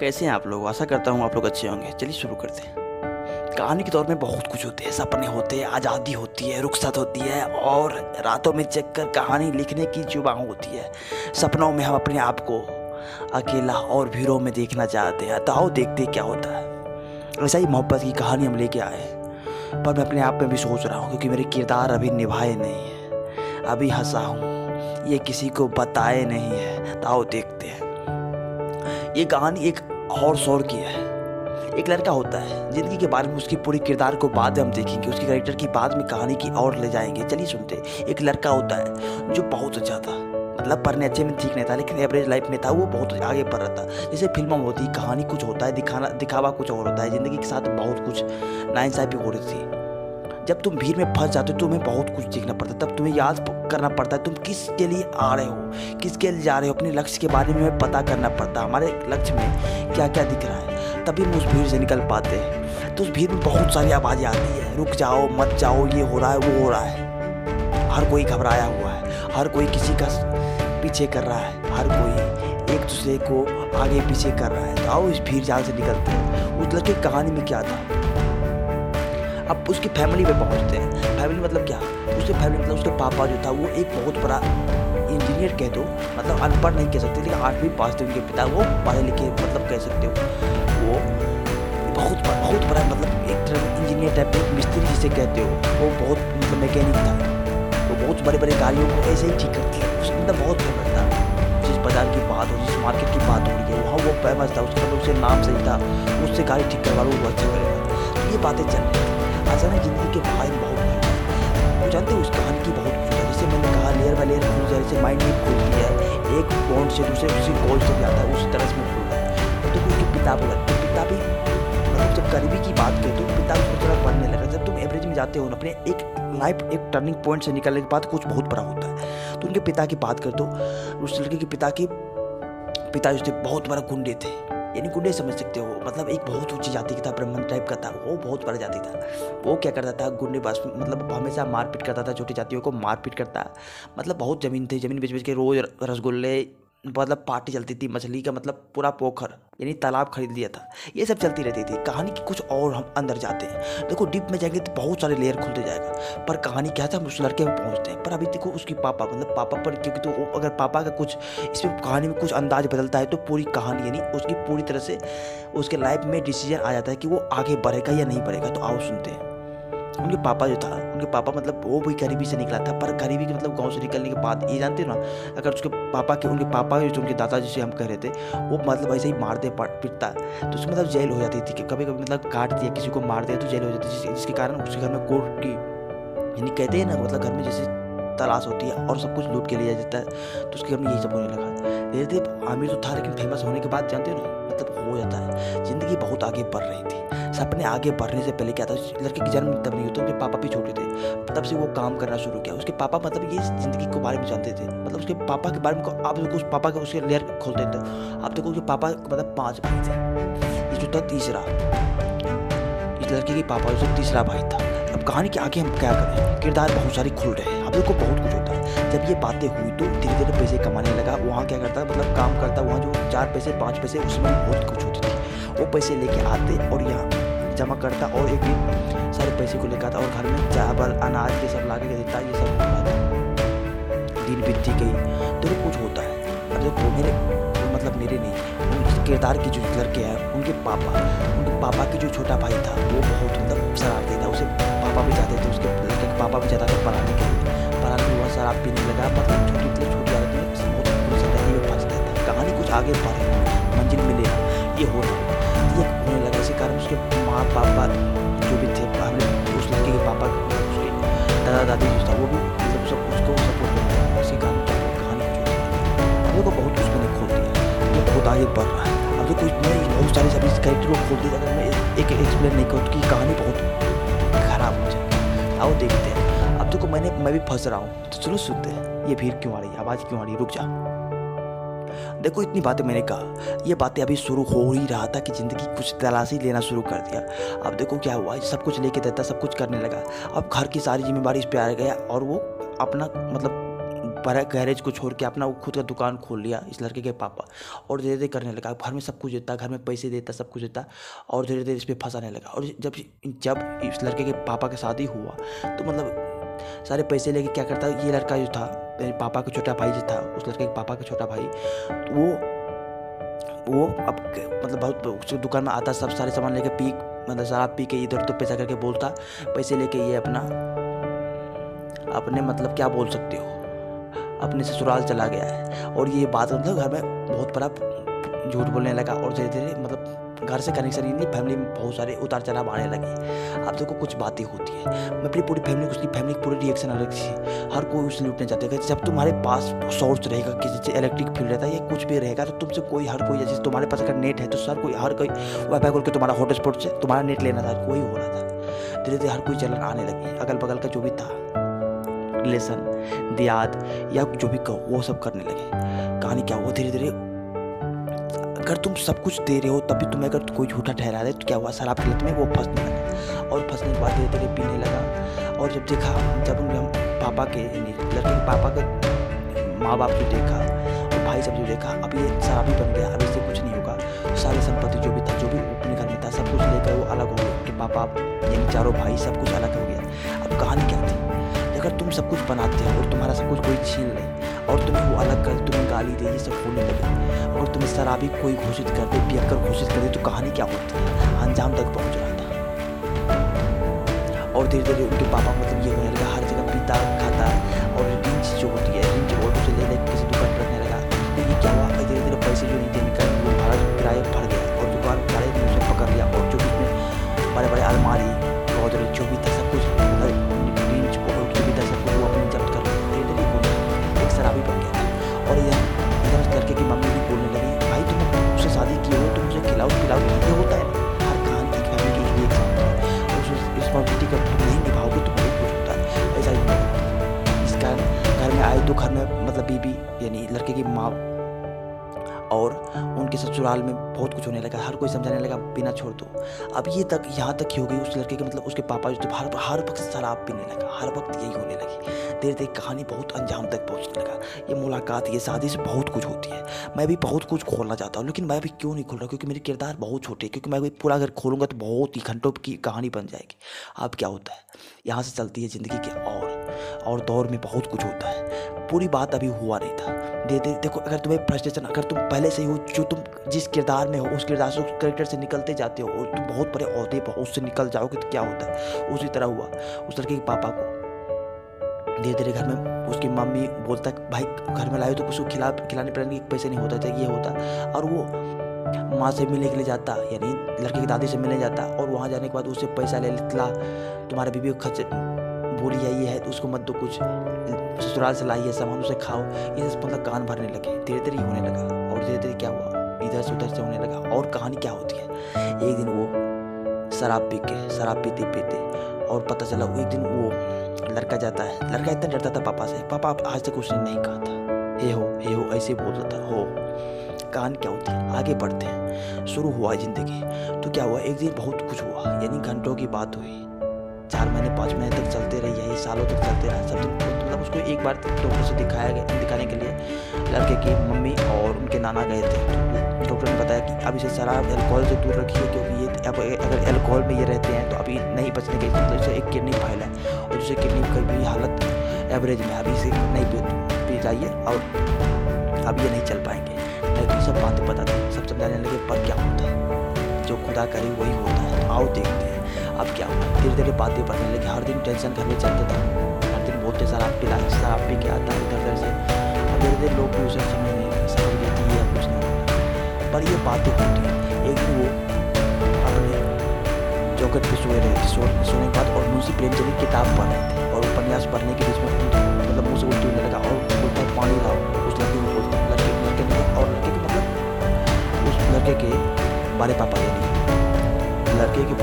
कैसे हैं आप लोग? आशा करता हूँ आप लोग अच्छे होंगे। चलिए शुरू करते हैं। कहानी के दौर में बहुत कुछ होते हैं। सपने होते हैं, आज़ादी होती है, रुखसत होती है और रातों में चेक कर कहानी लिखने की जुबा होती है। सपनों में हम अपने आप को अकेला और भीड़ों में देखना चाहते हैं। तो देखते क्या होता है। ऐसा ही मोहब्बत की कहानी हम लेके आए पर मैं अपने आप में भी सोच रहा हूँ क्योंकि मेरे किरदार अभी निभाए नहीं है। अभी हंसा हूँ। ये किसी को बताए नहीं है। तो आओ देखते हैं। ये कहानी एक और शौर की है। एक लड़का होता है, ज़िंदगी के बारे में उसकी पूरी किरदार को बाद में हम देखेंगे। उसके कैरेक्टर की बाद में कहानी की और ले जाएँगे। चलिए सुनते एक लड़का होता है, जो बहुत अच्छा था। मतलब पढ़ने अच्छे में ठीक नहीं था, लेकिन एवरेज लाइफ में था, वो बहुत आगे बढ़ रहा था। जैसे फ़िल्मों में होती, कहानी कुछ होता है, दिखाना, दिखावा कुछ और होता है। ज़िंदगी के साथ बहुत कुछ, नाइंसाफ़ी हो रही थी। जब तुम भीड़ में फंस जाते हो, तुम्हें बहुत कुछ देखना पड़ता है। तब तुम्हें याद करना पड़ता है, तुम किसके लिए आ रहे हो, किसके लिए जा रहे हो, अपने लक्ष्य के बारे में हमें पता करना पड़ता है। हमारे लक्ष्य में क्या क्या दिख रहा है, तभी हम उस भीड़ से निकल पाते हैं। तो उस भीड़ में बहुत सारी आवाज़ें आती है। रुक जाओ, मत जाओ, ये हो रहा है, वो हो रहा है। हर कोई घबराया हुआ है, हर कोई किसी का पीछे कर रहा है, हर कोई एक दूसरे को आगे पीछे कर रहा है। तो आओ इस भीड़ जाल से निकलते हैं। उस लड़के कहानी में क्या था? अब उसकी फैमिली पे पहुँचते हैं। फैमिली मतलब क्या? उसके फैमिली मतलब उसके पापा जो था, वो एक बहुत बड़ा इंजीनियर कह दो मतलब अनपढ़ नहीं कह सकते, लेकिन आठवीं पास थे उनके पिता, वो पढ़े लिखे मतलब कह सकते हो। वो बहुत बहुत बड़ा मतलब एक तरह इंजीनियर टाइप एक मिस्त्री जिसे कहते हो, वो बहुत मतलब मैकेनिक था। वो बहुत बड़े बड़े गाड़ियों को ऐसे ही ठीक करती है उसके मतलब बहुत फ़ेमस था। जिस बाज़ार की बात हो, जिस मार्केट की बात हो रही है, वहाँ वो फ़ेमस था। उसका मतलब उससे नाम सही था, उससे गाड़ी ठीक करवा लो, वो अच्छा करेगा। तो ये बातें चल रही अचानक ज़िंदगी के भाई बहुत वो जानते हो उस कहानी की बहुत कुछ जैसे मैंने कहा लेयर बाय लेयर जैसे माइंड में खुलती है। एक पॉइंट से दूसरे उसी गोल से जाता है, उसी तरह से खुल रहा है। तो उसके पिता को लगता पिता भी मतलब जब गरीबी की बात करें तो पिता उसको थोड़ा बढ़ने लगा। जब तुम एवरेज में जाते हो ना अपने एक लाइफ एक टर्निंग पॉइंट से निकलने के बाद कुछ बहुत बड़ा होता है तो उनके पिता की बात कर दो उस लड़के के पिता की पिता जो थे, बहुत बड़ा गुंडे थे। यानी गुंडे समझ सकते हो। मतलब एक बहुत ऊँची जाति का था ब्राह्मण टाइप का था, वो बहुत बड़ा जाति था। वो क्या करता था गुंडे बास मतलब हमेशा मारपीट करता था, छोटी जातियों को मारपीट करता। मतलब बहुत ज़मीन थी, ज़मीन बेच बेच के रोज़ रसगुल्ले मतलब पार्टी चलती थी, मछली का मतलब पूरा पोखर, यानी तालाब खरीद लिया था। ये सब चलती रहती थी। कहानी की कुछ और हम अंदर जाते हैं। देखो डीप में जाएँगे तो बहुत सारे लेयर खुलते जाएगा। पर कहानी क्या था, हम उस लड़के में पहुँचते हैं। पर अभी देखो, उसकी पापा मतलब पापा पर, क्योंकि तो अगर पापा का कुछ इसमें कहानी में कुछ अंदाज बदलता है तो पूरी कहानी, यानी उसकी पूरी तरह से, उसके लाइफ में डिसीज़न आ जाता है कि वो आगे बढ़ेगा या नहीं बढ़ेगा। तो आओ सुनते हैं। उनके पापा जो था, उनके पापा मतलब वो भी गरीबी से निकला था, पर गरीबी के मतलब गाँव से निकलने के बाद, ये जानते हो ना, अगर उसके पापा के, उनके पापा जो उनके दादा जिसे हम कह रहे थे, वो मतलब ऐसे ही मारते पिटता तो उसमें मतलब जेल हो जाती थी कि कभी कभी मतलब काट दिया, किसी को मार दिया तो जेल हो जाती थी, जिसके कारण उसके घर में कोर्ट की, यानी कहते हैं ना मतलब घर में जैसे तलाश होती है और सब कुछ लूट के लिया जाता है तो उसके घर में यही सब होने लगा। धीरे धीरे आमिर तो था, लेकिन फ़ेमस होने के बाद जानते हो ना मतलब हो जाता है, ज़िंदगी बहुत आगे बढ़ रही थी। सपने आगे बढ़ने से पहले क्या था? लड़के की जन्म तब नहीं होता उनके पापा भी छोटे थे। तब से वो काम करना शुरू किया। उसके पापा मतलब ये ज़िंदगी के बारे में जानते थे। मतलब उसके पापा के बारे में आप देखो, उस पापा का उसके लेयर खोलते थे आप देखो, उसके पापा मतलब पाँच भाई थे। ये जो था तीसरा। इस लड़के के पापा जो तीसरा भाई था। अब कहानी के आगे हम क्या करें? किरदार बहुत सारी खुल रहे हैं। लोग को बहुत कुछ होता है। जब ये बातें हुई तो धीरे धीरे पैसे कमाने लगा। वहाँ क्या करता मतलब काम करता, वहाँ जो चार पैसे, पाँच पैसे, उसमें बहुत कुछ होती थी। वो पैसे लेके आते और यहाँ जमा करता और एक दिन सारे पैसे को लेकर आता और घर में चावल अनाज, ये सब ला के देता, ये सब दिन बीतती गई तो कुछ होता है। अब देखो, मेरे मतलब मेरे नहीं किरदार के जो लड़के हैं, उनके पापा उनके पापा के जो छोटा भाई था, वो बहुत मतलब शरारती था उसे पापा भी जाते थे, उसके लड़के के पापा भी जाता था पढ़ाने के लिए। पढ़ाने के बाद शराब पीने लगा मतलब छोटी मतलब छोटी आदत में बहुत में कहानी कुछ आगे बढ़, मंजिल मिले, ये हो रहा माँ पापा जो भी थे, हमने उस लड़के के पापा उसके दादा, दादी जो था, वो भी मतलब सब उसको सपोर्ट करते हैं। इसी कारण कहानी हम लोग को बहुत कुछ मैंने खोल दिया। ये बहुत आगे बढ़ रहा है। अब देखो मैं बहुत सारे सभी कैरेक्टर को खोल दिया अगर मैं एक एक्सप्लेन नहीं करूँ कि कहानी बहुत खराब हो जाए आओ देखते हैं। अब देखो मैंने, मैं भी फंस रहा हूँ। तो चलो सुनते हैं। ये भीड़ क्यों आ रही है? आवाज़ क्यों आ रही है? रुक जा। देखो, इतनी बातें मैंने कहा। ये बातें अभी शुरू हो ही रहा था कि ज़िंदगी कुछ तलाशी लेना शुरू कर दिया। अब देखो क्या हुआ, सब कुछ लेके देता, सब कुछ करने लगा। अब घर की सारी जिम्मेवारी इस पर आ गया और वो अपना मतलब पर गैरेज को छोड़ के अपना खुद का दुकान खोल लिया इस लड़के के पापा। और धीरे धीरे करने लगा। घर में सब कुछ देता, घर में पैसे देता, सब कुछ देता और धीरे धीरे इस पर फंसाने लगा। और जब जब इस लड़के के पापा की शादी हुआ तो मतलब सारे पैसे लेके क्या करता, ये लड़का जो था मेरे पापा का छोटा भाई जो था, उस लड़के के पापा का छोटा भाई तो वो वो अब मतलब बहुत, उसकी दुकान में आता, सब सारे सामान लेके पी मतलब शराब पी के इधर उधर पैसा करके बोलता, पैसे लेके ये अपना, अपने मतलब क्या बोल सकते हो? अपने ससुराल चला गया है। और ये बात मतलब घर में बहुत बड़ा झूठ बोलने लगा और धीरे धीरे मतलब घर से कनेक्शन ही नहीं फैमिली में बहुत सारे उतार चढ़ाव आने लगे। अब देखो, कुछ बातें होती है। मैं अपनी पूरी फैमिली उसकी फैमिली की पूरी रिएक्शन अलग थी। हर कोई उसे लूटने चाहते हैं। जब तुम्हारे पास सोर्स रहेगा, किसी से इलेक्ट्रिक फ़ील्ड रहता है, या कुछ भी रहेगा तो तुमसे कोई, हर कोई, जैसे तुम्हारे पास अगर नेट है तो सर कोई, हर कोई वाईफाई खोल के तुम्हारा हॉटस्पॉट से तुम्हारा नेट लेना था, कोई हो रहा था। धीरे धीरे हर कोई चलन आने लगी। अगल बगल का जो भी था रिलेशन दियाद, या जो भी कहो, वो सब करने लगे। कहानी क्या हुआ? धीरे धीरे अगर तुम सब कुछ दे रहे हो, तभी तुम्हें अगर कोई झूठा ठहरा दे तो क्या हुआ? शराब की में वो फंसने लगा। और फंसने के बाद धीरे धीरे पीने लगा। और जब देखा, जब हम पापा के लड़के के पापा के माँ बाप जो देखा, और भाई सब जो देखा, अब ये शराबी बन गया, अब इससे कुछ नहीं होगा। सारी संपत्ति जो भी था, जो भी अपने घर में था, सब कुछ लेकर वो अलग हो गया। उनके पापा, यानी चारों भाई, सब कुछ अलग हो गया। अब कहानी क्या थी? अगर तुम सब कुछ बनाते हो, और तुम्हारा सब कुछ कोई छीन ले और तुम्हें वो अलग कर तुम्हें गाली दे, ये सब होने लगे। और तुम्हें शराबी कोई घोषित कर दे पियकर घोषित कर दे तो कहानी क्या होती अंजाम तक पहुँच रहा था। और धीरे धीरे उनके पापा मतलब ये बीबी यानी लड़के की माँ और उनके ससुराल में बहुत कुछ होने लगा, हर कोई समझाने लगा, पीना छोड़ दो। अब ये तक, यहाँ तक ही हो गई उस लड़के के मतलब उसके पापा जो हर हर वक्त शराब पीने लगा, हर वक्त यही होने लगी। देर धीरे कहानी बहुत अंजाम तक पहुँचने लगा। ये मुलाकात, ये शादी से बहुत कुछ होती है। मैं भी बहुत कुछ खोलना चाहता हूँ, लेकिन मैं भी क्यों नहीं खोल रहा? क्योंकि मेरे किरदार बहुत छोटे क्योंकि मैं भी पूरा अगर खोलूँगा तो बहुत ही घंटों की कहानी बन जाएगी। अब क्या होता है? यहाँ से चलती है ज़िंदगी के और और दौर में बहुत कुछ होता है। पूरी बात अभी हुआ नहीं था। दे दे। देखो, अगर तुम्हें फ्रस्ट्रेशन अगर तुम पहले से ही जो तुम जिस किरदार में हो, उस किरदार से, उस करेक्टर से निकलते जाते हो, और तुम बहुत बड़े अहदे पर उससे निकल जाओगे तो क्या होता है। उसी तरह हुआ, उस लड़के के पापा को। धीरे धीरे घर में उसकी मम्मी बोलता भाई, घर में लाए तो कुछ खिला, खिलाने पिलाने के पैसे नहीं होता था ये होता। और वो माँ से मिलने के लिए जाता, यानी लड़के की दादी से मिलने जाता, और वहाँ जाने के बाद उससे पैसा ले लेता तुम्हारे बीबी को खर्च बोली ये है तो उसको मत दो कुछ। ससुराल से है सामान उसे खाओ। ये मतलब कान भरने लगे। धीरे धीरे होने लगा और धीरे धीरे क्या हुआ? इधर से उधर से होने लगा। और कहानी क्या होती है? एक दिन वो शराब पी के, शराब पीते पीते और पता चला एक दिन वो लड़का जाता है। लड़का इतना डरता था पापा से। पापा, आप आज तक उसने नहीं कहा था। हे हो हे हो, ऐसे बोलता था। हो। कान क्या होती है? आगे बढ़ते हैं। शुरू हुआ ज़िंदगी। तो क्या हुआ? एक दिन बहुत कुछ हुआ। यानी घंटों की बात हुई। चार महीने, पाँच महीने तक चलते रही यही सालों तक चलते रहा, सब दिन मतलब उसको एक बार डॉक्टर से दिखाया गया, दिखाने के लिए लड़के की मम्मी और उनके नाना गए थे। तो डॉक्टर ने बताया कि अब इसे शराब एल्कोहल से दूर रखिए, क्योंकि ये अब अगर एल्कोहल में ये रहते हैं तो अभी नहीं बचने के मतलब इसे एक किडनी फ़ाइल है और जिसे किडनी की भी हालत एवरेज में अभी इसे नहीं पी जाइए और अब ये नहीं चल पाएँगे। नहीं तो सब बातें पता थी सब समझाने लगे, पर क्या होता? है जो खुदा करे, वही होता है। आओ देखते हैं। अब क्या हुआ धीरे धीरे बातें बढ़ने लगी। हर दिन टेंशन घर में चलते था। हर दिन बोलते सर आप पिला सर आप पी क्या आता इधर उधर से। और धीरे धीरे लोग भी उसे समझ नहीं समझ लेती है कुछ नहीं पर ये बातें होती एक दिन वो अपने चौकट पे सोए रहे थे। सोने के बाद और मुंशी प्रेमचंद की किताब पढ़ रहे थे। और उपन्यास पढ़ने के बीच में मतलब मुँह से उल्टी होने लगा और बोलता है पानी लाओ उस लड़के को बोलता लड़के लड़के ने और लड़के के मतलब उस लड़के के बड़े पापा यानी लड़के के